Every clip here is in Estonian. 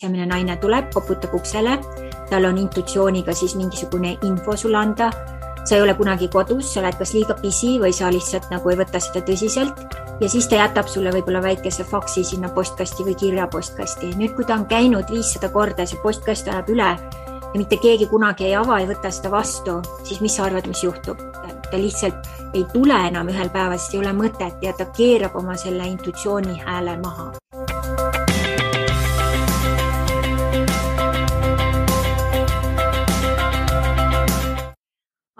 sisemine naine tuleb, koputab uksele, tal on intuitsiooniga siis mingisugune info sulle anda. sa ei ole kunagi kodus, sa oled kas liiga pisi või sa lihtsalt nagu ei võta seda tõsiselt ja siis ta jätab sulle võib-olla väikese faksi sinna postkasti või kirjapostkasti. nüüd, kui ta on käinud viissada korda, see postkast läheb üle ja mitte keegi kunagi ei ava, ei võta seda vastu, siis mis sa arvad, mis juhtub? ta lihtsalt ei tule enam ühel päeval, sest ei ole mõtet ja ta keerab oma selle intuitsiooni hääle maha.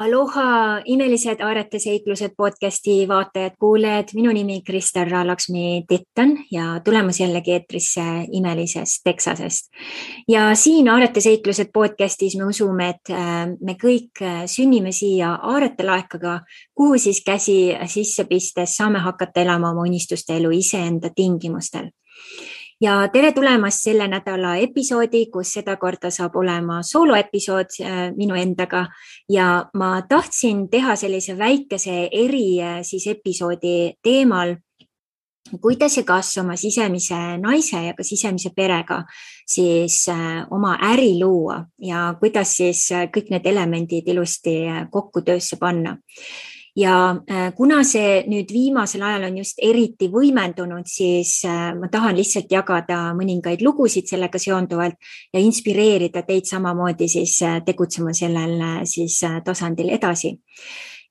Aloha, imelised Aarete-seiklused podcasti vaatajad-kuulajad, minu nimi Kristel Raalaksmi Titton ja tulemas jällegi eetrisse imelisest Texasest. ja siin Aarete-seiklused podcastis me usume, et äh, me kõik äh, sünnime siia Aarete laekaga, kuhu siis käsi sisse pistes saame hakata elama oma unistuste elu iseenda tingimustel ja tere tulemast selle nädala episoodi, kus sedakorda saab olema sooloepisood äh, minu endaga. Ja ma tahtsin teha sellise väikese eri äh, siis episoodi teemal. Kuidas ja kas oma sisemise naise ja ka sisemise perega siis äh, oma äri luua ja kuidas siis kõik need elemendid ilusti kokku töösse panna ja äh, kuna see nüüd viimasel ajal on just eriti võimendunud, siis äh, ma tahan lihtsalt jagada mõningaid lugusid sellega seonduvalt ja inspireerida teid samamoodi siis äh, tegutsema sellel siis tasandil edasi.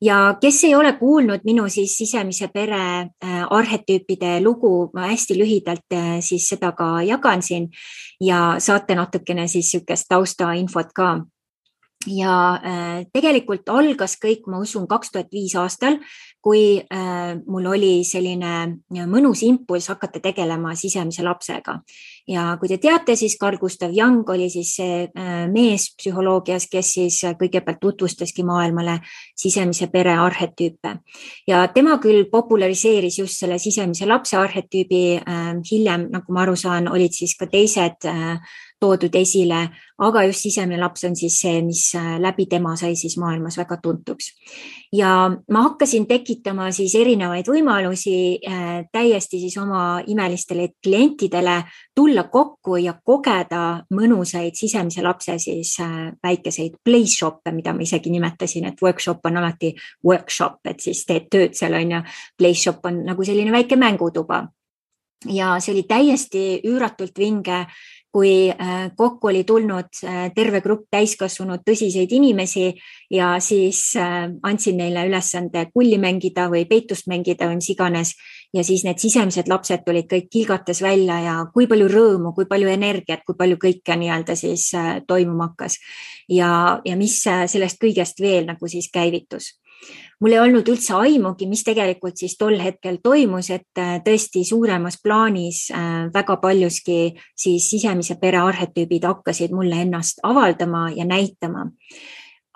Ja kes ei ole kuulnud minu siis sisemise pere arhetüüpide lugu, ma hästi lühidalt siis seda ka jagan siin ja saate natukene siis niisugust taustainfot ka ja äh, tegelikult algas kõik, ma usun, kaks tuhat viis aastal, kui äh, mul oli selline äh, mõnus impulss hakata tegelema sisemise lapsega. Ja kui te teate, siis Carl Gustav Jung oli siis see mees psühholoogias, kes siis kõigepealt tutvustaski maailmale sisemise pere arhetüüpe ja tema küll populariseeris just selle sisemise lapse arhetüübi. hiljem, nagu ma aru saan, olid siis ka teised toodud esile, aga just sisemine laps on siis see, mis äh, läbi tema sai siis maailmas väga tuntuks. ja ma hakkasin tekitama siis erinevaid võimalusi äh, täiesti siis oma imelistele klientidele tulla kokku ja kogeda mõnusaid sisemise lapse siis äh, väikeseid place shop'e, mida ma isegi nimetasin, et workshop on alati workshop, et siis teed tööd seal on ju. Place shop on nagu selline väike mängutuba ja see oli täiesti üüratult vinge kui äh, kokku oli tulnud äh, terve grupp täiskasvanud tõsiseid inimesi ja siis äh, andsin neile ülesande kulli mängida või peitust mängida või mis iganes. ja siis need sisemised lapsed tulid kõik kilgates välja ja kui palju rõõmu, kui palju energiat, kui palju kõike nii-öelda siis toimuma hakkas. ja, ja mis sellest kõigest veel nagu siis käivitus mul ei olnud üldse aimugi, mis tegelikult siis tol hetkel toimus, et äh, tõesti suuremas plaanis äh, väga paljuski siis sisemise pere arhetüübid hakkasid mulle ennast avaldama ja näitama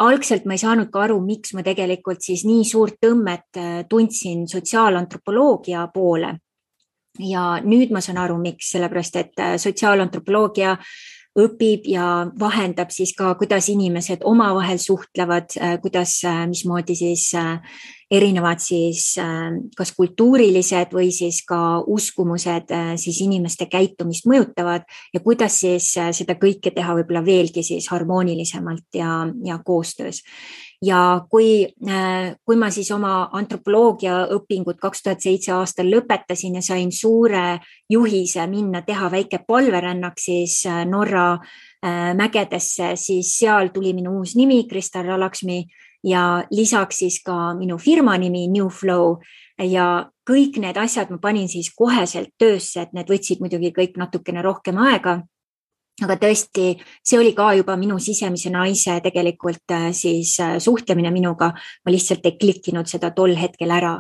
algselt ma ei saanud ka aru, miks ma tegelikult siis nii suurt tõmmet äh, tundsin sotsiaalantropoloogia poole. ja nüüd ma saan aru, miks, sellepärast et sotsiaalantropoloogia õpib ja vahendab siis ka, kuidas inimesed omavahel suhtlevad, äh, kuidas, äh, mismoodi siis äh, erinevad siis kas kultuurilised või siis ka uskumused siis inimeste käitumist mõjutavad ja kuidas siis seda kõike teha võib-olla veelgi siis harmoonilisemalt ja, ja koostöös ja kui, äh, kui ma siis oma antropoloogia õpingut kaks tuhat seitse aastal lõpetasin ja sain suure juhise minna teha väike palverännak siis äh, Norra äh, mägedesse, siis seal tuli minu uus nimi, Kristal Ralaksmi ja lisaks siis ka minu firma nimi New Flow. Ja kõik need asjad ma panin siis koheselt töösse, et need võtsid muidugi kõik natukene rohkem aega aga tõesti, see oli ka juba minu sisemise naise tegelikult äh, siis äh, suhtlemine minuga. ma lihtsalt ei klikkinud seda tol hetkel ära.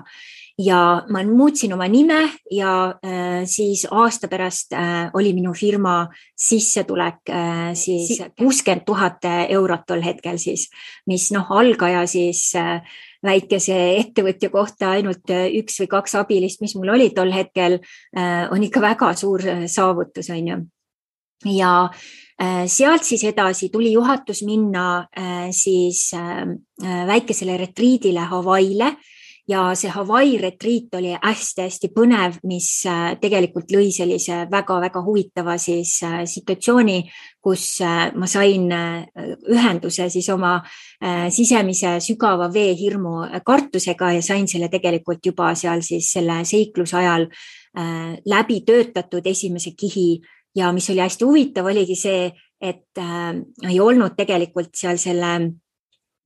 Ja ma muutsin oma nime ja äh, siis aasta pärast äh, oli minu firma sissetulek äh, siis kuuskümmend tuhat eurot tol hetkel siis, mis noh, algaja siis äh, väikese ettevõtja kohta ainult äh, üks või kaks abilist, mis mul oli tol hetkel äh,, on ikka väga suur äh, saavutus, on ju ja äh, sealt siis edasi tuli juhatus minna äh, siis äh, väikesele retriidile Hawaii'le. Ja see Hawaii retriit oli hästi-hästi põnev, mis tegelikult lõi sellise väga-väga huvitava siis situatsiooni, kus ma sain ühenduse siis oma sisemise sügava veehirmu kartusega ja sain selle tegelikult juba seal siis selle seikluse ajal läbi töötatud esimese kihi ja mis oli hästi huvitav, oligi see, et äh, ei olnud tegelikult seal selle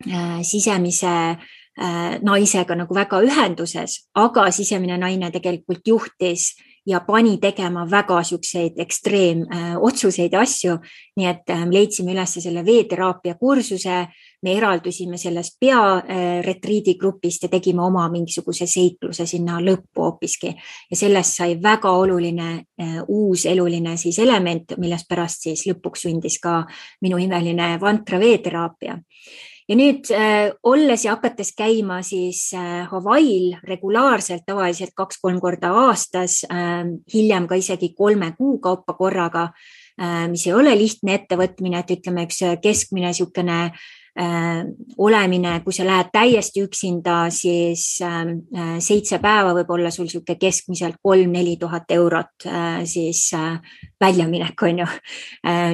äh, sisemise Äh, naisega nagu väga ühenduses, aga sisemine naine tegelikult juhtis ja pani tegema väga siukseid ekstreemotsuseid äh, ja asju. nii et äh, leidsime üles selle veeteraapia kursuse, me eraldusime sellest pea retriidi grupist ja tegime oma mingisuguse seikluse sinna lõppu hoopiski. Ja sellest sai väga oluline uus eluline siis element, millest pärast siis lõpuks sündis ka minu imeline vantra veeteraapia ja nüüd äh, olles ja hakates käima siis äh, Hawaii'l regulaarselt, tavaliselt kaks-kolm korda aastas äh,, hiljem ka isegi kolme kuu kaupa korraga äh,, mis ei ole lihtne ettevõtmine, et ütleme, üks keskmine niisugune olemine, kui sa lähed täiesti üksinda, siis ähm, äh, seitse päeva võib olla sul niisugune keskmiselt kolm-neli tuhat eurot äh, siis väljaminek, on ju.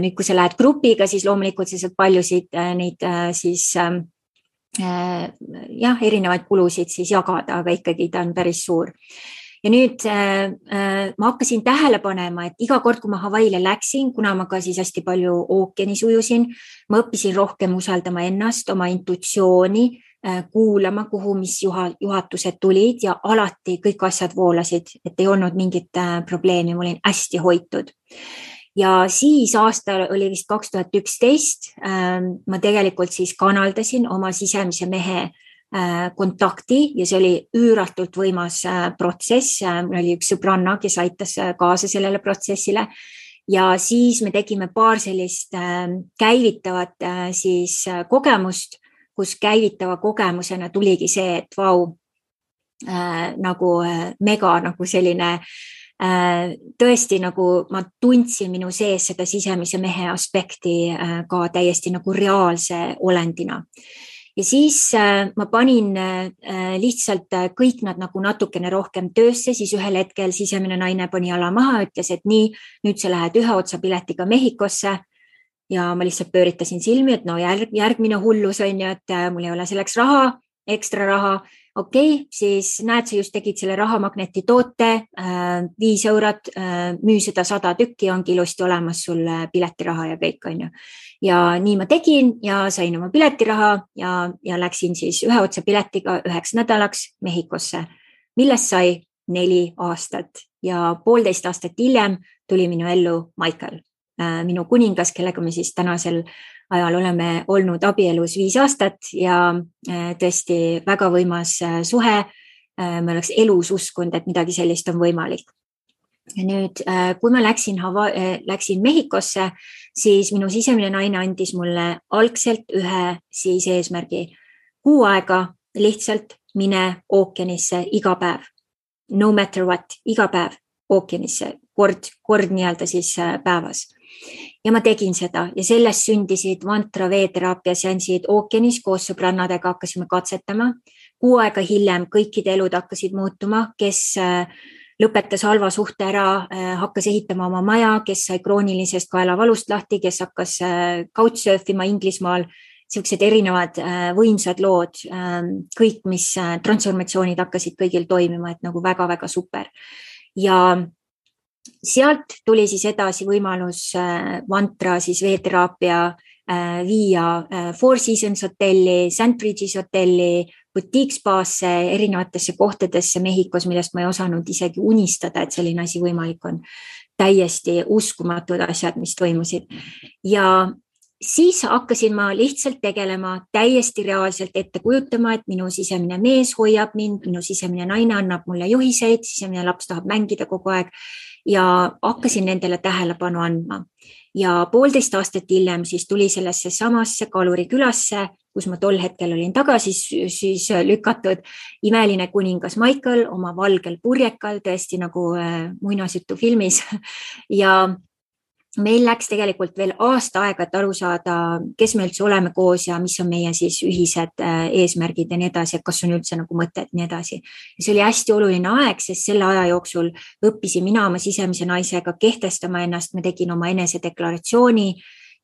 nüüd, kui sa lähed grupiga, siis loomulikult sa saad paljusid neid siis ähm, jah, erinevaid kulusid siis jagada, aga ikkagi ta on päris suur ja nüüd äh, äh, ma hakkasin tähele panema, et iga kord, kui ma Hawaii'le läksin, kuna ma ka siis hästi palju ookeanis ujusin, ma õppisin rohkem usaldama ennast, oma intuitsiooni äh,, kuulama, kuhu, mis juha, juhatused tulid ja alati kõik asjad voolasid, et ei olnud mingit äh, probleemi, ma olin hästi hoitud ja siis aasta oli vist kaks tuhat üksteist. Ähm, ma tegelikult siis kanaldasin oma sisemise mehe kontakti ja see oli üüratult võimas äh, protsess. Äh, mul oli üks sõbranna, kes aitas kaasa sellele protsessile ja siis me tegime paar sellist käivitavat siis kogemust, kus käivitava kogemusena tuligi see, et vau äh,, nagu mega nagu selline äh, tõesti nagu ma tundsin minu sees seda sisemise mehe aspekti äh, ka täiesti nagu reaalse olendina ja siis äh, ma panin äh, lihtsalt äh, kõik nad nagu natukene rohkem töösse, siis ühel hetkel sisemine naine pani jala maha, ütles, et nii, nüüd sa lähed ühe otsa piletiga Mehhikosse. ja ma lihtsalt pööritasin silmi, et no järg, järgmine hullus on ju, et mul ei ole selleks raha, ekstra raha okei okay,, siis näed, sa just tegid selle rahamagneti toote, äh, viis eurot, äh, müü seda sada tükki, ongi ilusti olemas sul piletiraha ja kõik, on ju. ja nii ma tegin ja sain oma piletiraha ja, ja läksin siis ühe otsa piletiga üheks nädalaks Mehhikosse, millest sai neli aastat ja poolteist aastat hiljem tuli minu ellu Michael, äh, minu kuningas, kellega me siis tänasel ajal oleme olnud abielus viis aastat ja äh, tõesti väga võimas äh, suhe. Äh, me oleks elus uskunud, et midagi sellist on võimalik. ja nüüd, kui ma läksin, läksin Mehhikosse, siis minu sisemine naine andis mulle algselt ühe siis eesmärgi. kuu aega lihtsalt mine ookeanisse iga päev. No matter what, iga päev ookeanisse, kord, kord nii-öelda siis päevas ja ma tegin seda. Ja sellest sündisid mantra veeteraapia seansid ookeanis koos sõbrannadega hakkasime katsetama. kuu aega hiljem kõikide elud hakkasid muutuma, kes äh, lõpetas halva suhte ära, äh, hakkas ehitama oma maja, kes sai kroonilisest kaelavalust lahti, kes hakkas äh, couchsurf ima Inglismaal. Niisugused erinevad võimsad lood, ähm, kõik, mis transformatsioonid hakkasid kõigil toimima, et nagu väga-väga super. ja sealt tuli siis edasi võimalus mantra äh, siis veeteraapia äh, viia äh, Four Seasons hotelli, Sandbridge'is hotelli, boutique spaasse, erinevatesse kohtadesse Mehhikos, millest ma ei osanud isegi unistada, et selline asi võimalik on. täiesti uskumatud asjad, mis toimusid ja siis hakkasin ma lihtsalt tegelema täiesti reaalselt ette kujutama, et minu sisemine mees hoiab mind, minu sisemine naine annab mulle juhiseid, sisemine laps tahab mängida kogu aeg ja hakkasin nendele tähelepanu andma. ja poolteist aastat hiljem siis tuli sellesse samasse Kaluri külasse, kus ma tol hetkel olin tagasi siis lükatud imeline kuningas Michael oma valgel purjekal, tõesti nagu äh, muinasjutufilmis ja meil läks tegelikult veel aasta aega, et aru saada, kes me üldse oleme koos ja mis on meie siis ühised äh, eesmärgid ja nii edasi, et kas on üldse nagu mõtet ja nii edasi. see oli hästi oluline aeg, sest selle aja jooksul õppisin mina oma sisemise naisega kehtestama ennast, ma tegin oma enesedeklaratsiooni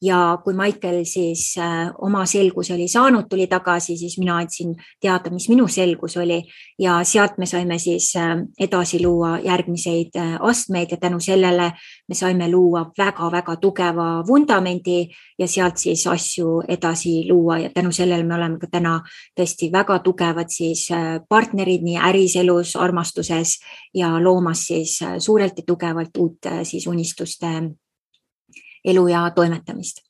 ja kui Maicel siis äh, oma selguse oli saanud, tuli tagasi, siis mina andsin teada, mis minu selgus oli. Ja sealt me saime siis äh, edasi luua järgmiseid äh, astmeid ja tänu sellele me saime luua väga-väga tugeva vundamendi ja sealt siis asju edasi luua. Ja tänu sellele me oleme ka täna tõesti väga tugevad siis partnerid nii äris, elus, armastuses ja loomas siis suurelt ja tugevalt uut siis unistuste elu ja toimetamist.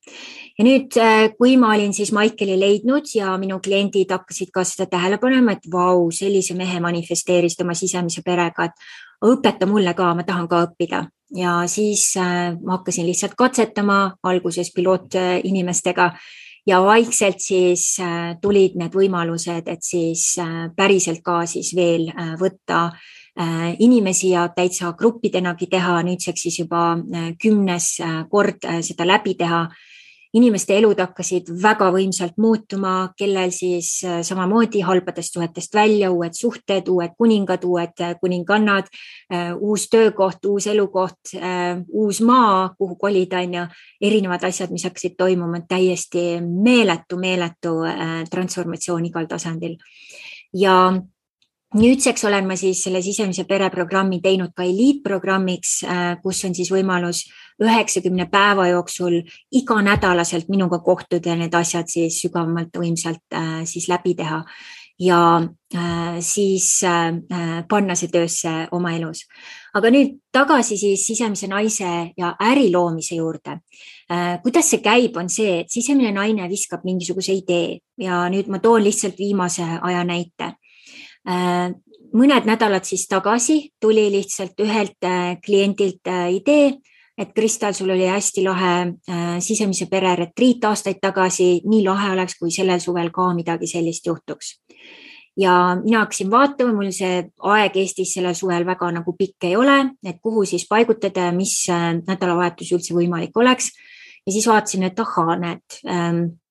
ja nüüd, äh, kui ma olin siis Maikeli leidnud ja minu kliendid hakkasid ka seda tähele panema, et vau, sellise mehe manifesteeris tema sisemise perega, et õpeta mulle ka, ma tahan ka õppida ja siis äh, ma hakkasin lihtsalt katsetama alguses pilootinimestega ja vaikselt siis äh, tulid need võimalused, et siis päriselt ka siis veel võtta Äh, inimesi ja täitsa gruppidenagi teha, nüüdseks siis juba äh, kümnes äh, kord seda läbi teha. inimeste elud hakkasid väga võimsalt muutuma, kellel siis samamoodi halbadest suhetest välja, uued suhted, uued kuningad, uued kuningannad, uus töökoht, uus elukoht, uus maa, kuhu kolida, on ju, erinevad asjad, mis hakkasid toimuma, täiesti meeletu, meeletu transformatsioon igal tasandil. Ja nüüdseks olen ma siis selle sisemise pere programmi teinud ka eliitprogrammiks, äh, kus on siis võimalus üheksakümne päeva jooksul iganädalaselt minuga kohtuda ja need asjad siis sügavamalt võimsalt äh, siis läbi teha ja äh, siis panna see töösse oma elus. aga nüüd tagasi siis sisemise naise ja äri loomise juurde. kuidas see käib, on see, et sisemine naine viskab mingisuguse idee ja nüüd ma toon lihtsalt viimase aja näite mõned nädalad siis tagasi tuli lihtsalt ühelt äh, kliendilt äh, idee, et Kristal, sul oli hästi lahe sisemise pere retriit aastaid tagasi, nii lahe oleks, kui sellel suvel ka midagi sellist juhtuks. ja mina hakkasin vaatama, mul see aeg Eestis sellel suvel väga nagu pikk ei ole, et kuhu siis paigutada ja mis nädalavahetus üldse võimalik oleks. ja siis vaatasin, et ahaa, näed ähm, Äh,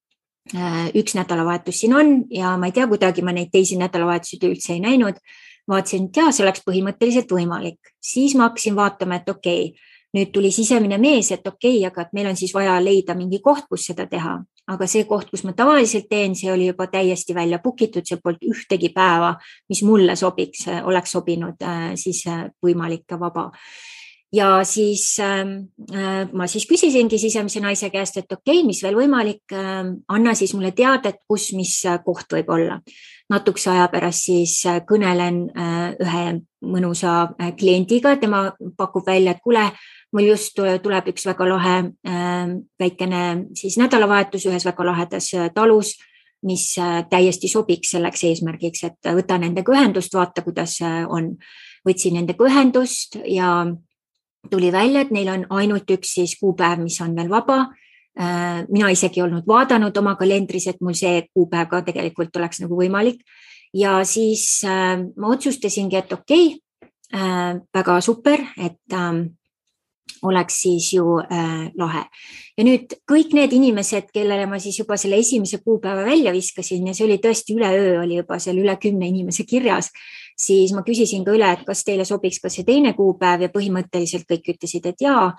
üks nädalavahetus siin on ja ma ei tea, kuidagi ma neid teisi nädalavahetusi üldse ei näinud. vaatasin, et jaa, see oleks põhimõtteliselt võimalik, siis ma hakkasin vaatama, et okei okay,, nüüd tuli sisemine mees, et okei okay,, aga et meil on siis vaja leida mingi koht, kus seda teha, aga see koht, kus ma tavaliselt teen, see oli juba täiesti välja book itud, seal polnud ühtegi päeva, mis mulle sobiks, oleks sobinud äh, siis äh, võimalik ja vaba ja siis ähm, äh, ma siis küsisingi sisemise naise käest, et okei okay,, mis veel võimalik äh,, anna siis mulle teada, et kus, mis äh, koht võib olla. natukese aja pärast siis äh, kõnelen äh, ühe mõnusa äh, kliendiga, tema pakub välja, et kuule, mul just tuleb üks väga lahe äh, väikene siis nädalavahetus ühes väga lahedas talus mis täiesti sobiks selleks eesmärgiks, et võta nendega ühendust, vaata, kuidas on. võtsin nendega ühendust ja tuli välja, et neil on ainult üks siis kuupäev, mis on veel vaba. Äh, mina isegi ei olnud vaadanud oma kalendris, et mul see kuupäev ka tegelikult oleks nagu võimalik. ja siis äh, ma otsustasingi, et okei okay,, äh, väga super, et oleks siis ju äh, lahe. ja nüüd kõik need inimesed, kellele ma siis juba selle esimese kuupäeva välja viskasin ja see oli tõesti üleöö oli juba seal üle kümne inimese kirjas, siis ma küsisin ka üle, et kas teile sobiks ka see teine kuupäev ja põhimõtteliselt kõik ütlesid, et jaa.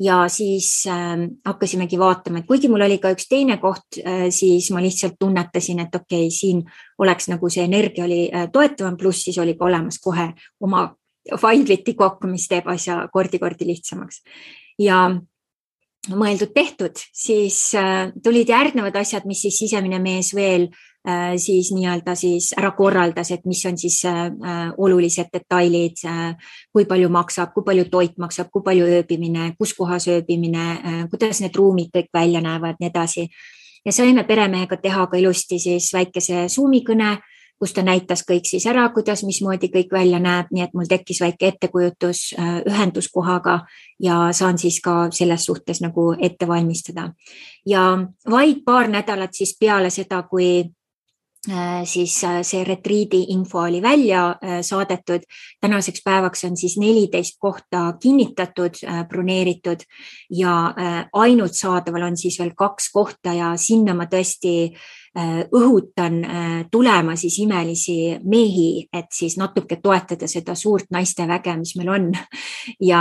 ja siis äh, hakkasimegi vaatama, et kuigi mul oli ka üks teine koht äh,, siis ma lihtsalt tunnetasin, et okei okay,, siin oleks nagu see energia oli äh, toetavam, pluss siis oli ka olemas kohe oma Findliti kokk, mis teeb asja kordi-kordi lihtsamaks. ja mõeldud-tehtud, siis äh, tulid järgnevad asjad, mis siis sisemine mees veel siis nii-öelda siis ära korraldas, et mis on siis äh, olulised detailid, kui palju maksab, kui palju toit maksab, kui palju ööbimine, kus kohas ööbimine, kuidas need ruumid kõik välja näevad, nii edasi. ja saime peremehega teha ka ilusti siis väikese Zoomi kõne kus ta näitas kõik siis ära, kuidas, mismoodi kõik välja näeb, nii et mul tekkis väike ettekujutus äh, ühenduskohaga ja saan siis ka selles suhtes nagu ette valmistada. ja vaid paar nädalat siis peale seda, kui Äh, siis äh, see retriidi info oli välja äh, saadetud. tänaseks päevaks on siis neliteist kohta kinnitatud, broneeritud ja ainult saadaval on siis veel kaks kohta ja sinna ma tõesti õhutan tulema siis imelisi mehi, et siis natuke toetada seda suurt naisteväge, mis meil on. ja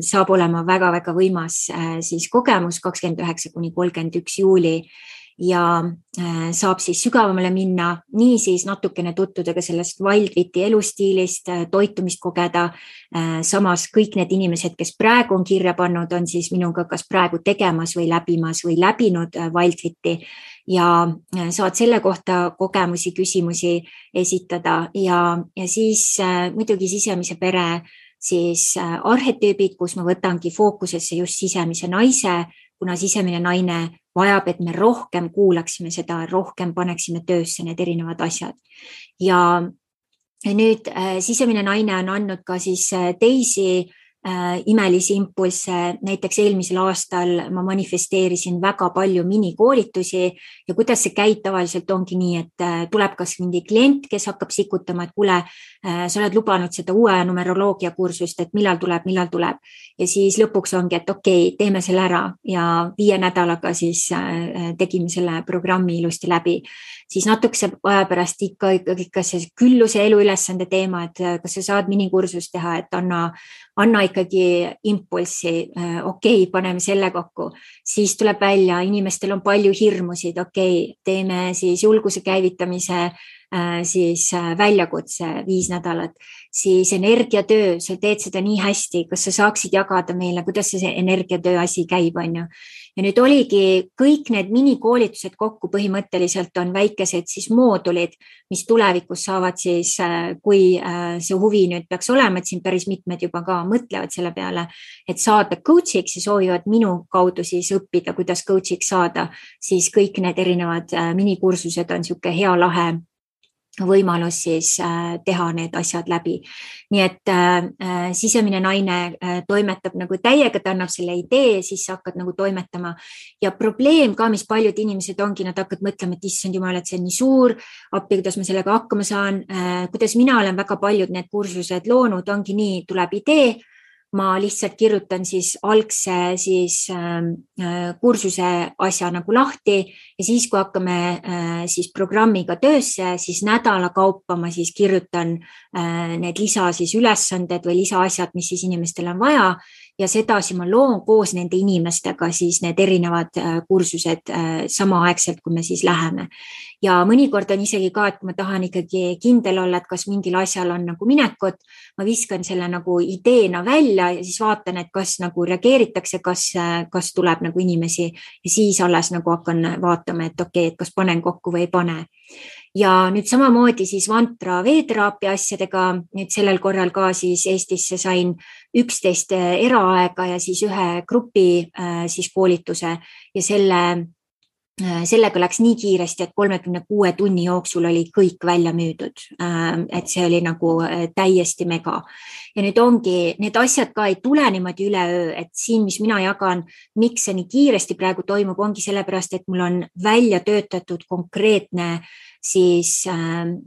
saab olema väga-väga võimas siis kogemus kakskümmend üheksa kuni kolmkümmend üks juuli ja äh, saab siis sügavamale minna, niisiis natukene tutvuda ka sellest Wildwiti elustiilist, äh, toitumist kogeda. Äh, samas kõik need inimesed, kes praegu on kirja pannud, on siis minuga kas praegu tegemas või läbimas või läbinud Wildwiti ja saad selle kohta kogemusi, küsimusi esitada ja, ja siis muidugi sisemise pere siis arhetüübid, kus ma võtangi fookusesse just sisemise naise, kuna sisemine naine vajab, et me rohkem kuulaksime seda, rohkem paneksime töösse need erinevad asjad. ja nüüd äh, sisemine naine on andnud ka siis äh, teisi Äh, imelisi impulsse. näiteks eelmisel aastal ma manifesteerisin väga palju minikoolitusi ja kuidas see käib tavaliselt ongi nii, et tuleb kas mingi klient, kes hakkab sikutama, et kuule, sa oled lubanud seda uue numeroloogia kursust, et millal tuleb, millal tuleb. ja siis lõpuks ongi, et okei okay,, teeme selle ära. Ja viie nädalaga siis tegime selle programmi ilusti läbi. Siis natukese aja pärast ikka ikkagi ka see külluse eluülesande teema, et kas sa saad minikursust teha, et anna, anna ikkagi impulssi, okei okay,, paneme selle kokku, siis tuleb välja, inimestel on palju hirmusid, okei okay,, teeme siis julguse käivitamise äh, siis äh, väljakutse viis nädalat, siis energiatöö, sa teed seda nii hästi, kas sa saaksid jagada meile, kuidas see energiatöö asi käib, on ju? Ja nüüd oligi kõik need minikoolitused kokku põhimõtteliselt on väikesed siis moodulid, mis tulevikus saavad siis, äh, kui äh, see huvi nüüd peaks olema, et siin päris mitmed juba ka mõtlevad selle peale, et saada coach'iks ja soovivad minu kaudu siis õppida, kuidas coach'iks saada, siis kõik need erinevad äh, minikursused on niisugune hea lahe võimalus siis äh, teha need asjad läbi. nii et äh, äh, sisemine naine äh, toimetab nagu täiega, ta annab selle idee, siis sa hakkad nagu toimetama ja probleem ka, mis paljud inimesed ongi, nad hakkavad mõtlema, et issand jumal, et see on nii suur, appi, kuidas ma sellega hakkama saan äh,. kuidas mina olen väga paljud need kursused loonud, ongi nii, tuleb idee ma lihtsalt kirjutan siis algse siis ähm, äh, kursuse asja nagu lahti ja siis, kui hakkame äh, siis programmiga töösse, siis nädala kaupa ma siis kirjutan äh, need lisa siis ülesanded või lisaasjad, mis siis inimestel on vaja ja sedasi ma loon koos nende inimestega siis need erinevad äh, kursused äh, samaaegselt, kui me siis läheme. ja mõnikord on isegi ka, et ma tahan ikkagi kindel olla, et kas mingil asjal on nagu minekut, ma viskan selle nagu ideena välja ja siis vaatan, et kas nagu reageeritakse, kas, äh, kas tuleb nagu inimesi ja siis alles nagu hakkan vaatama, et okei okay,, et kas panen kokku või ei pane ja nüüd samamoodi siis Vantra veeteraapia asjadega, nüüd sellel korral ka siis Eestisse sain üksteist eh, eraaega ja siis ühe grupi eh, siis koolituse ja selle eh, sellega läks nii kiiresti, et kolmekümne kuue tunni jooksul oli kõik välja müüdud. et see oli nagu täiesti mega. ja nüüd ongi, need asjad ka ei tule niimoodi üleöö, et siin, mis mina jagan, miks see nii kiiresti praegu toimub, ongi sellepärast, et mul on välja töötatud konkreetne siis äh,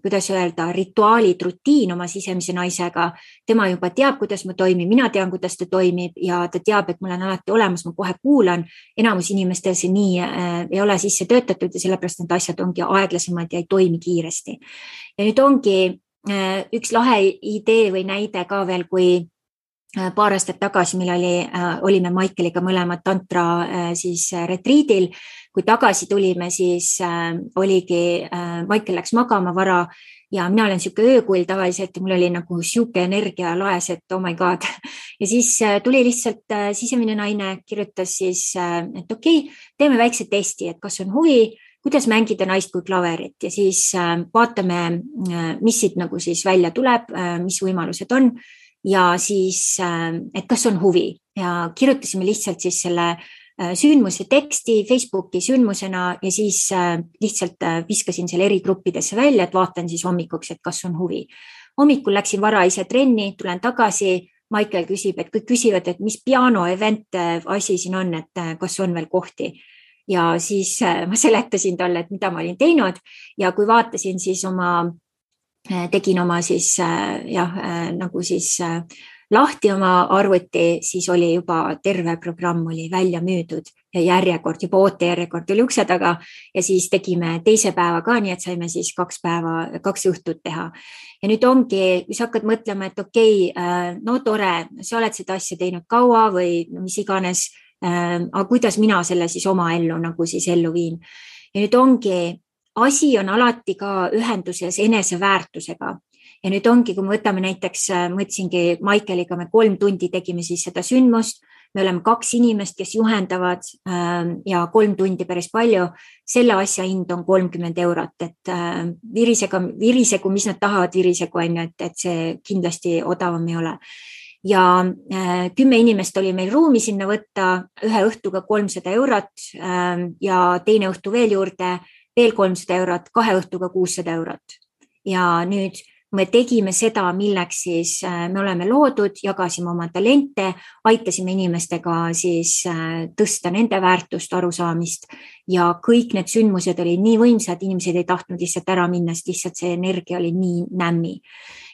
kuidas öelda, rituaalid, rutiin oma sisemise naisega. tema juba teab, kuidas ma toimin, mina tean, kuidas ta toimib ja ta teab, et ma olen alati olemas, ma kohe kuulan. enamus inimestel see nii äh, ei ole sisse töötatud ja sellepärast need asjad ongi aeglasemad ja ei toimi kiiresti. ja nüüd ongi äh, üks lahe idee või näide ka veel, kui paar aastat tagasi meil oli, äh, olime Maikeliga mõlemad tantra äh, siis retriidil. Kui tagasi tulime, siis äh, oligi äh,, Maicel läks magama vara ja mina olen niisugune öökull tavaliselt ja mul oli nagu sihuke energia laes, et oh my god. ja siis äh, tuli lihtsalt äh, sisemine naine, kirjutas siis äh,, et okei okay,, teeme väikse testi, et kas on huvi, kuidas mängida naist kui klaverit. Ja siis äh, vaatame äh,, mis siit nagu siis välja tuleb äh,, mis võimalused on ja siis, äh, et kas on huvi ja kirjutasime lihtsalt siis selle Äh, sündmuse teksti Facebooki sündmusena ja siis äh, lihtsalt viskasin selle eri gruppidesse välja, et vaatan siis hommikuks, et kas on huvi. hommikul läksin vara ise trenni, tulen tagasi. Maicel küsib, et kõik küsivad, et mis piano event asi siin on, et kas on veel kohti ja siis ma seletasin talle, et mida ma olin teinud ja kui vaatasin siis oma, tegin oma siis jah, nagu siis lahti oma arvuti, siis oli juba terve programm oli välja müüdud ja järjekord, juba ootejärjekord oli ukse taga ja siis tegime teise päeva ka, nii et saime siis kaks päeva, kaks õhtut teha. ja nüüd ongi, kui sa hakkad mõtlema, et okei okay,, äh, no tore, sa oled seda asja teinud kaua või mis iganes. Äh, aga kuidas mina selle siis oma ellu nagu siis ellu viin ja nüüd ongi asi on alati ka ühenduses eneseväärtusega. Ja nüüd ongi, kui me võtame näiteks, äh, ma ütlesingi Maikeliga, me kolm tundi tegime siis seda sündmust, me oleme kaks inimest, kes juhendavad ähm, ja kolm tundi päris palju. selle asja hind on kolmkümmend eurot, et äh, virisega, virisegu, mis nad tahavad, virisegu on ju, et, et see kindlasti odavam ei ole. Ja äh, kümme inimest oli meil ruumi sinna võtta, ühe õhtuga kolmsada eurot äh, ja teine õhtu veel juurde, veel kolmsada eurot, kahe õhtuga kuussada eurot. ja nüüd me tegime seda, milleks siis äh, me oleme loodud, jagasime oma talente, aitasime inimestega siis äh, tõsta nende väärtust, arusaamist ja kõik need sündmused olid nii võimsad, inimesed ei tahtnud lihtsalt ära minna, sest lihtsalt see energia oli nii nämmi.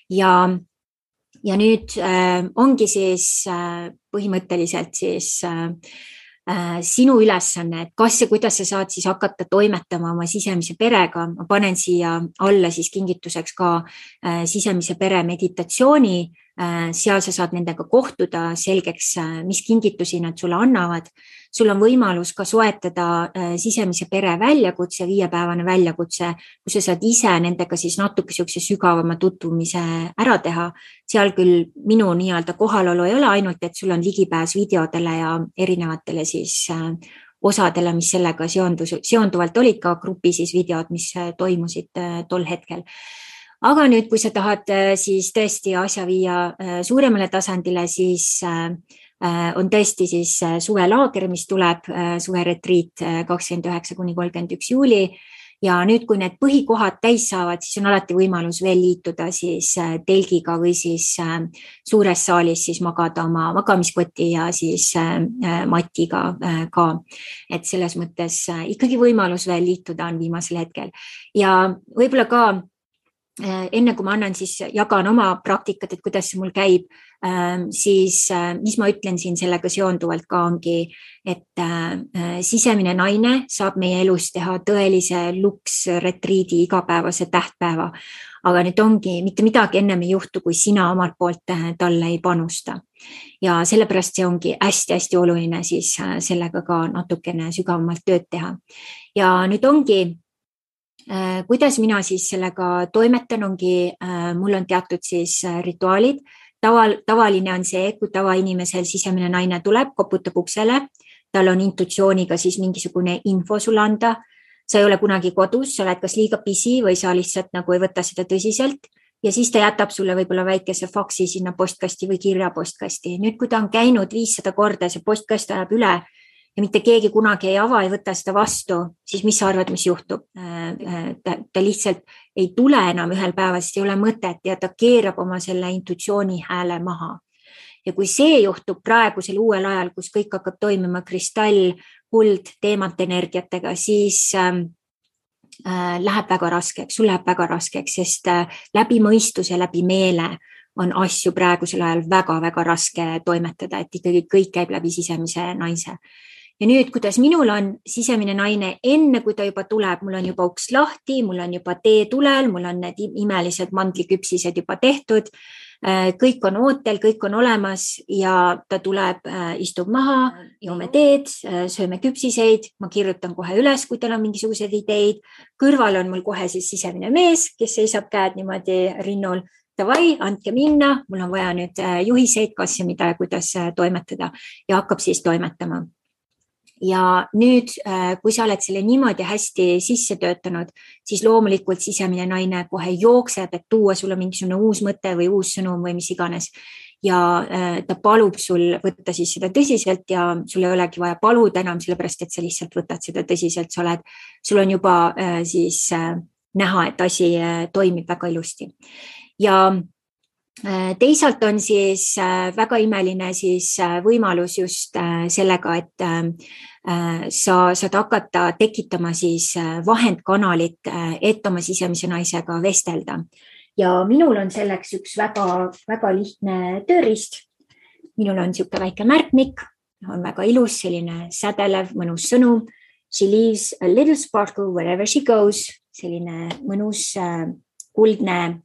ja, ja nüüd äh, ongi siis äh, põhimõtteliselt siis äh, sinu ülesanne, et kas ja kuidas sa saad siis hakata toimetama oma sisemise perega. ma panen siia alla siis kingituseks ka äh, sisemise pere meditatsiooni Äh, seal sa saad nendega kohtuda, selgeks, äh, mis kingitusi nad sulle annavad. Sul on võimalus ka soetada äh, sisemise pere väljakutse, viiepäevane väljakutse, kus sa saad ise nendega siis natuke niisuguse sügavama tutvumise ära teha. seal küll minu nii-öelda kohalolu ei ole ainult, et sul on ligipääs videodele ja erinevatele siis osadele, mis sellega seondus, seonduvalt olid ka grupi siis videod, mis toimusid tol hetkel aga nüüd, kui sa tahad äh, siis tõesti asja viia äh, suuremale tasandile, siis äh, on tõesti siis suvelaager, mis tuleb, suveretriit kakskümmend üheksa kuni kolmkümmend üks juuli. Ja nüüd, kui need põhikohad täis saavad, siis on alati võimalus veel liituda siis telgiga või siis suures saalis siis magada oma magamiskoti ja siis matiga ka. et selles mõttes ikkagi võimalus veel liituda on viimasel hetkel. Ja võib-olla ka Äh, enne kui ma annan, siis jagan oma praktikat, et kuidas see mul käib, siis äh, mis ma ütlen siin sellega seonduvalt ka ongi, et äh, sisemine naine saab meie elus teha tõelise luksretriidi igapäevase tähtpäeva. aga nüüd ongi, mitte midagi ennem ei juhtu, kui sina omalt poolt talle ei panusta. ja sellepärast see ongi hästi-hästi oluline siis sellega ka natukene sügavamalt tööd teha. ja nüüd ongi Äh, kuidas mina siis sellega toimetan, ongi, äh, mul on teatud siis äh, rituaalid. Taval, tavaline on see, kui tavainimesel sisemine naine tuleb, koputab uksele, tal on intuitsiooniga siis mingisugune info sulle anda. sa ei ole kunagi kodus, sa oled kas liiga pisi või sa lihtsalt nagu ei võta seda tõsiselt ja siis ta jätab sulle võib-olla väikese faksi sinna postkasti või kirjapostkasti. nüüd, kui ta on käinud viissada korda, see postkast ajab üle ja mitte keegi kunagi ei ava, ei võta seda vastu, siis mis sa arvad, mis juhtub? Äh, äh, ta lihtsalt ei tule enam ühel päeval, sest ei ole mõtet ja ta keerab oma selle intuitsiooni hääle maha. ja kui see juhtub praegusel uuel ajal, kus kõik hakkab toimima kristall, kuld, teemante energiatega, siis ähm, äh, läheb väga raskeks, sul läheb väga raskeks, sest äh, läbi mõistuse, läbi meele on asju praegusel ajal väga-väga raske toimetada, et ikkagi kõik käib läbi sisemise naise ja nüüd, kuidas minul on sisemine naine, enne kui ta juba tuleb, mul on juba uks lahti, mul on juba tee tulel, mul on need imelised mandliküpsised juba tehtud. Äh, kõik on ootel, kõik on olemas ja ta tuleb, äh, istub maha, joome teed, äh, sööme küpsiseid, ma kirjutan kohe üles, kui tal on mingisuguseid ideid. kõrval on mul kohe siis sisemine mees, kes seisab käed niimoodi rinnul. Davai, andke minna, mul on vaja nüüd juhiseid, kas ja mida ja kuidas toimetada. Ja hakkab siis toimetama ja nüüd, äh, kui sa oled selle niimoodi hästi sisse töötanud, siis loomulikult sisemine naine kohe jookseb, et tuua sulle mingisugune uus mõte või uus sõnum või mis iganes. ja äh, ta palub sul võtta siis seda tõsiselt ja sul ei olegi vaja paluda enam, sellepärast et sa lihtsalt võtad seda tõsiselt, sa oled, sul on juba äh, siis näha, et asi toimib väga ilusti. ja teisalt on siis väga imeline siis võimalus just sellega, et sa saad hakata tekitama siis vahendkanalit, et oma sisemise naisega vestelda. ja minul on selleks üks väga-väga lihtne tööriist. minul on niisugune väike märkmik, on väga ilus, selline sädelev, mõnus sõnum She leaves a little sparkle wherever she goes, selline mõnus äh, kuldne,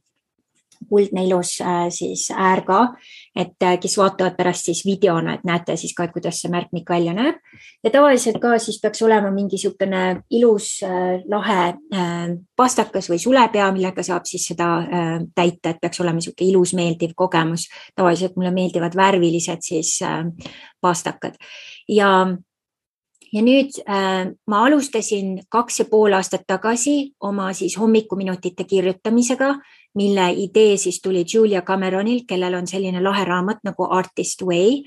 kuldne ilus äh, siis äär ka, et äh, kes vaatavad pärast siis videona, et näete siis ka, et kuidas see märkmik välja näeb. ja tavaliselt ka siis peaks olema mingi niisugune ilus lahe pastakas või sulepea, millega saab siis seda täita, et peaks olema niisugune ilus, meeldiv kogemus. tavaliselt mulle meeldivad värvilised siis pastakad ja ja nüüd äh, ma alustasin kaks ja pool aastat tagasi oma siis hommikuminutite kirjutamisega, mille idee siis tuli Julia Cameronilt, kellel on selline lahe raamat nagu Artist Way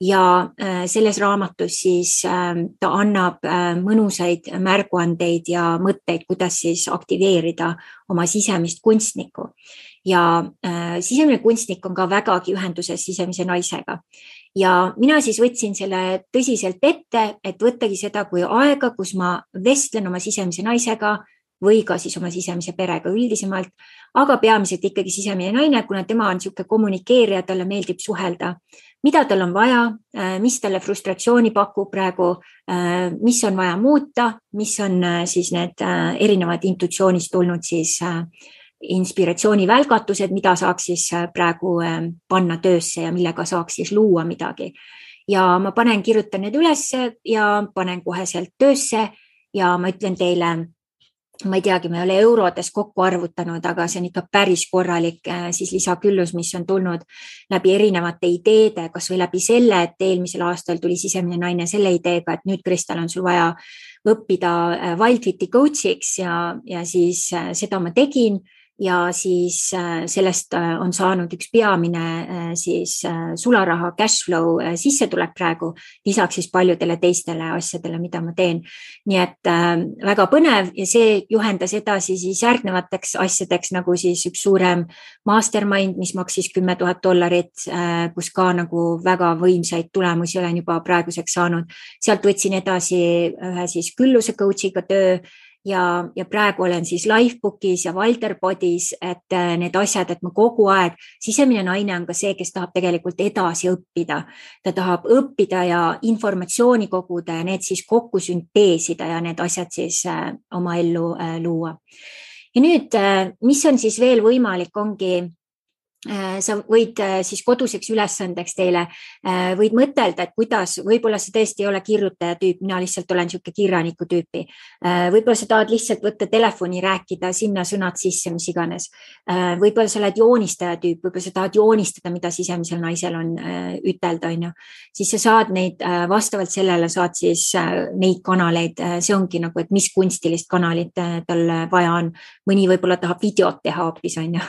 ja äh, selles raamatus siis äh, ta annab äh, mõnusaid märguandeid ja mõtteid, kuidas siis aktiveerida oma sisemist kunstnikku. ja äh, sisemine kunstnik on ka vägagi ühenduses sisemise naisega ja mina siis võtsin selle tõsiselt ette, et võttagi seda kui aega, kus ma vestlen oma sisemise naisega või ka siis oma sisemise perega üldisemalt, aga peamiselt ikkagi sisemine naine, kuna tema on niisugune kommunikeerija, talle meeldib suhelda. mida tal on vaja, äh, mis talle frustratsiooni pakub praegu, äh, mis on vaja muuta, mis on äh, siis need erinevad intuitsioonist tulnud siis inspiratsioonivälgatused, mida saaks siis praegu panna töösse ja millega saaks siis luua midagi. ja ma panen, kirjutan need ülesse ja panen koheselt töösse ja ma ütlen teile, ma ei teagi, ma ei ole eurodes kokku arvutanud, aga see on ikka päris korralik äh, siis lisaküllus, mis on tulnud läbi erinevate ideede, kasvõi läbi selle, et eelmisel aastal tuli sisemine naine selle ideega, et nüüd, Kristel, on sul vaja õppida äh, Wildfiti coach'iks ja, ja siis seda ma tegin ja siis äh, sellest äh, on saanud üks peamine äh, siis sularaha cash flow sissetulek praegu, lisaks siis paljudele teistele asjadele, mida ma teen. nii et väga põnev ja see juhendas edasi siis järgnevateks asjadeks nagu siis üks suurem mastermind, mis maksis kümme tuhat dollarit, kus ka nagu väga võimsaid tulemusi olen juba praeguseks saanud. sealt võtsin edasi ühe siis külluse coach'iga töö ja, ja praegu olen siis Lifebookis ja Valterbodis, et äh, need asjad, et ma kogu aeg, sisemine naine on ka see, kes tahab tegelikult edasi õppida. ta tahab õppida ja informatsiooni koguda ja need siis kokku sünteesida ja need asjad siis äh, oma ellu äh, luua. ja nüüd, mis on siis veel võimalik, ongi sa võid äh, siis koduseks ülesandeks teile, äh, võid mõtelda, et kuidas, võib-olla sa tõesti ei ole kirjutaja tüüp, mina lihtsalt olen niisugune kirjaniku tüüpi. võib-olla sa tahad lihtsalt võtta telefoni, rääkida sinna sõnad sisse, mis iganes. võib-olla sa oled joonistaja tüüp, võib-olla sa tahad joonistada, mida sisemisel naisel on ütelda, on ju. siis sa saad neid, vastavalt sellele saad siis neid kanaleid, see ongi nagu, et mis kunstilist kanalit tal vaja on. Mõni võib-olla tahab videot teha hoopis, on ju.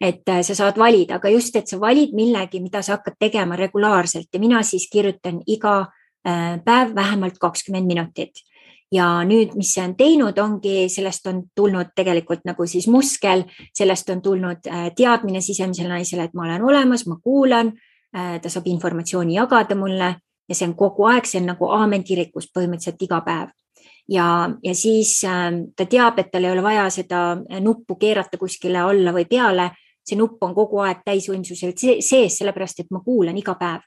et sa saad valida aga just, et sa valid millegi, mida sa hakkad tegema regulaarselt ja mina siis kirjutan iga äh, päev vähemalt kakskümmend minutit. ja nüüd, mis see on teinud, ongi, sellest on tulnud tegelikult nagu siis muskel, sellest on tulnud äh, teadmine sisemisele naisele, et ma olen olemas, ma kuulan, äh, ta saab informatsiooni jagada mulle ja see on kogu aeg, see on nagu aamen kirikus põhimõtteliselt iga päev ja, ja siis äh, ta teab, et tal ei ole vaja seda nuppu keerata kuskile alla või peale, see nupp on kogu aeg täisvõimsusel sees, sellepärast et ma kuulan iga päev.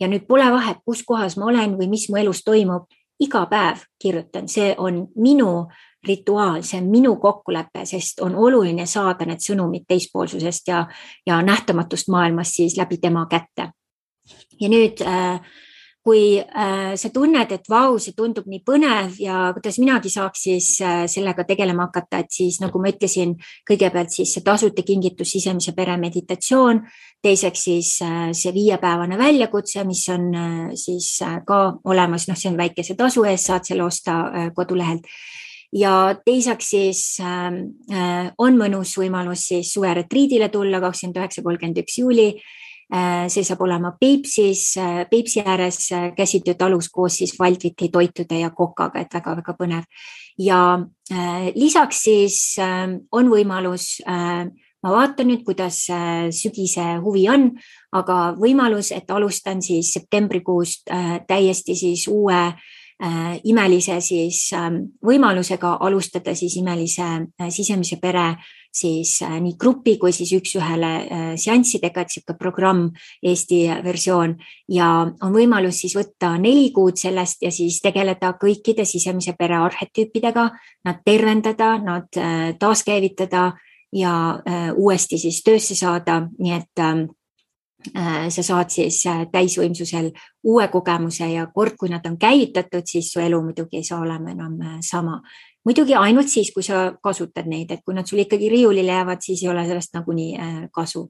ja nüüd pole vahet, kus kohas ma olen või mis mu elus toimub, iga päev kirjutan, see on minu rituaal, see on minu kokkulepe, sest on oluline saada need sõnumid teispoolsusest ja, ja nähtamatust maailmast siis läbi tema kätte. ja nüüd äh, kui äh, sa tunned, et vau, see tundub nii põnev ja kuidas minagi saaks siis äh, sellega tegelema hakata, et siis nagu ma ütlesin, kõigepealt siis see tasuta kingitus sisemise pere meditatsioon, teiseks siis äh, see viiepäevane väljakutse, mis on siis ka olemas, noh, see on väikese tasu eest, saad selle osta kodulehelt. Ja teiseks siis äh, on mõnus võimalus siis suveretriidile tulla kakskümmend üheksa, kolmkümmend üks juuli Äh, see saab olema Peipsis, äh, Peipsi ääres äh, käsitöötalus koos siis Waldviti toitude ja kokaga, et väga-väga põnev. ja lisaks siis on võimalus ma vaatan nüüd, kuidas sügise huvi on, aga võimalus, et alustan siis septembrikuust täiesti siis uue imelise siis võimalusega alustada siis imelise sisemise pere siis äh, nii grupi kui siis üks-ühele äh, seanssidega, et niisugune programm, Eesti versioon. Ja on võimalus siis võtta neli kuud sellest ja siis tegeleda kõikide sisemise pere arhetüüpidega, nad tervendada, nad äh, taaskäivitada ja uuesti siis töösse saada, nii et ähm, sa saad siis täisvõimsusel uue kogemuse ja kord, kui nad on käivitatud, siis su elu muidugi ei saa olema enam sama muidugi ainult siis, kui sa kasutad neid, et kui nad sul ikkagi riiulile jäävad, siis ei ole sellest nagunii äh, kasu.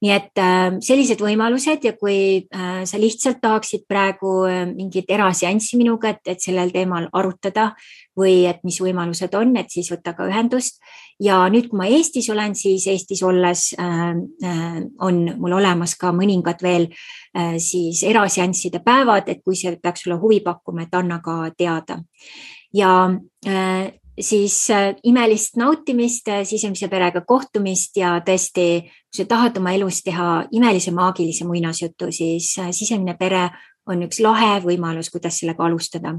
nii et äh, sellised võimalused ja kui äh, sa lihtsalt tahaksid praegu mingit eraseanssi minuga, et, et sellel teemal arutada või et mis võimalused on, et siis võta ka ühendust. ja nüüd, kui ma Eestis olen, siis Eestis olles on mul olemas ka mõningad veel siis eraseansside päevad, et kui see peaks sulle huvi pakkuma, et anna ka teada ja äh, siis äh, imelist nautimist, äh, sisemise perega kohtumist ja tõesti, kui sa tahad oma elus teha imelise maagilise muinasjutu, siis sisemine pere on üks lahe võimalus, kuidas sellega alustada.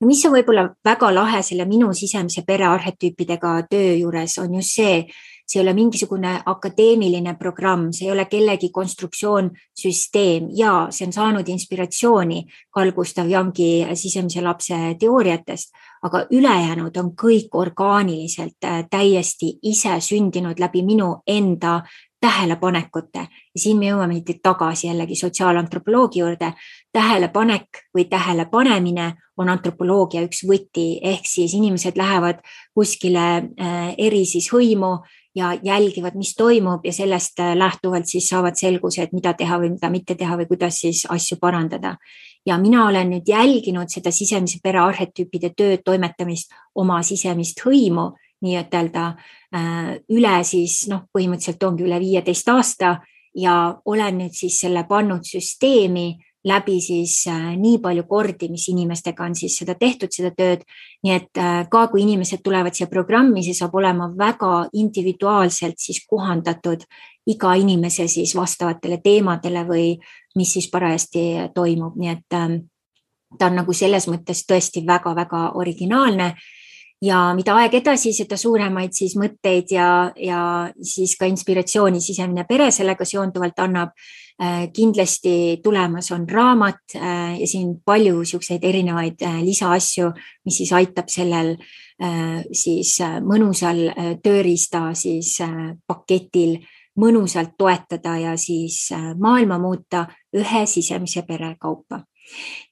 ja mis on võib-olla väga lahe selle minu sisemise pere arhetüüpidega töö juures, on just see, see ei ole mingisugune akadeemiline programm, see ei ole kellegi konstruktsioon, süsteem ja see on saanud inspiratsiooni Carl Gustav Jungi sisemise lapse teooriatest, aga ülejäänud on kõik orgaaniliselt äh, täiesti ise sündinud läbi minu enda tähelepanekute. Ja siin me jõuame tagasi jällegi sotsiaalantropoloogia juurde. tähelepanek või tähelepanemine on antropoloogia üks võti, ehk siis inimesed lähevad kuskile äh, eri siis hõimu ja jälgivad, mis toimub ja sellest äh, lähtuvalt siis saavad selguse, et mida teha või mida mitte teha või kuidas siis asju parandada. ja mina olen nüüd jälginud seda sisemise pere arhetüüpide tööd, toimetamist, oma sisemist hõimu nii-ütelda äh, üle siis noh, põhimõtteliselt ongi üle viieteist aasta ja olen nüüd siis selle pannud süsteemi läbi siis äh, nii palju kordi, mis inimestega on siis seda tehtud, seda tööd. nii et äh, ka kui inimesed tulevad siia programmi, see saab olema väga individuaalselt siis kohandatud iga inimese siis vastavatele teemadele või mis siis parajasti toimub, nii et ähm, ta on nagu selles mõttes tõesti väga-väga originaalne ja mida aeg edasi, seda suuremaid siis mõtteid ja, ja siis ka inspiratsiooni sisemine pere sellega seonduvalt annab. Äh, kindlasti tulemas on raamat äh, ja siin palju siukseid erinevaid äh, lisaasju, mis siis aitab sellel siis mõnusal tööriista siis paketil mõnusalt toetada ja siis maailma muuta ühe sisemise pere kaupa.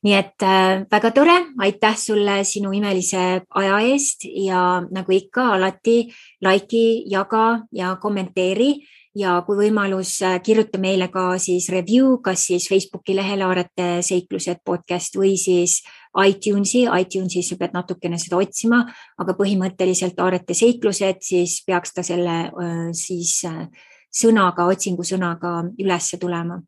Nii et väga tore, aitäh sulle sinu imelise aja eest ja nagu ikka alati like'i, jaga ja kommenteeri ja kui võimalus, äh, kirjuta meile ka siis review, kas siis Facebooki lehele Aarete seiklused podcast või siis iTunesi, iTunesis sa pead natukene seda otsima, aga põhimõtteliselt Aarete seiklused, siis peaks ta selle äh, siis sõnaga, otsingusõnaga ülesse tulema.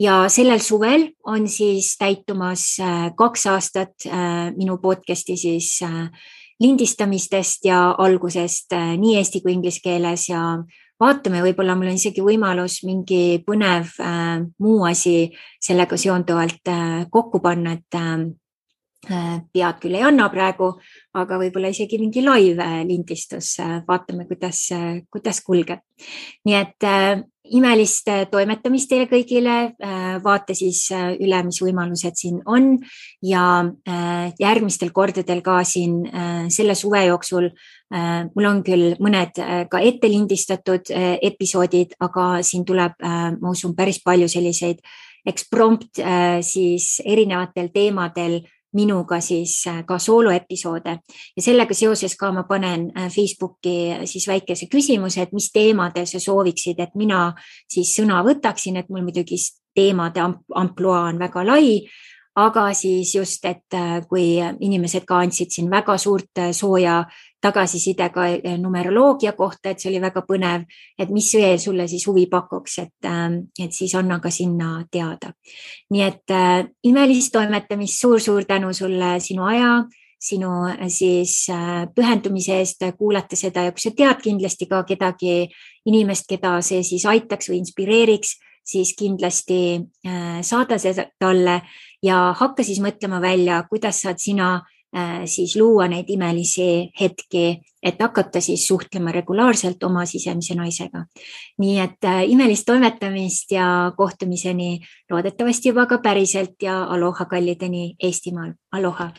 ja sellel suvel on siis täitumas äh, kaks aastat äh, minu podcast'i siis äh, lindistamistest ja algusest nii eesti kui inglise keeles ja vaatame, võib-olla mul on isegi võimalus mingi põnev äh, muu asi sellega seonduvalt äh, kokku panna, et äh, pead küll ei anna praegu, aga võib-olla isegi mingi live lindistus, vaatame, kuidas, kuidas kulgeb. nii et äh, imelist toimetamist teile kõigile äh,. vaata siis äh, üle, mis võimalused siin on ja äh, järgmistel kordadel ka siin äh, selle suve jooksul äh, mul on küll mõned äh, ka ette lindistatud äh, episoodid, aga siin tuleb äh,, ma usun, päris palju selliseid eksprompt äh, siis erinevatel teemadel minuga siis äh, ka sooloepisoode ja sellega seoses ka ma panen äh, Facebooki äh, siis väikese küsimuse, et mis teemadel sa sooviksid, et mina siis sõna võtaksin, et mul muidugi teemade ampluaa on väga lai aga siis just, et äh, kui inimesed ka andsid siin väga suurt äh, sooja tagasiside ka äh, numeroloogia kohta, et see oli väga põnev, et mis veel sulle siis huvi pakuks, et, ähm, et siis anna ka sinna teada. nii et imelist toimetamist suur,, suur-suur tänu sulle sinu aja sinu siis pühendumise eest kuulata seda ja kui sa tead kindlasti ka kedagi inimest, keda see siis aitaks või inspireeriks, siis kindlasti saada see talle ja hakka siis mõtlema välja, kuidas saad sina Äh, siis luua neid imelisi hetki, et hakata siis suhtlema regulaarselt oma sisemise naisega. nii et äh, imelist toimetamist ja kohtumiseni loodetavasti juba ka päriselt ja aloha kallideni Eestimaal, aloha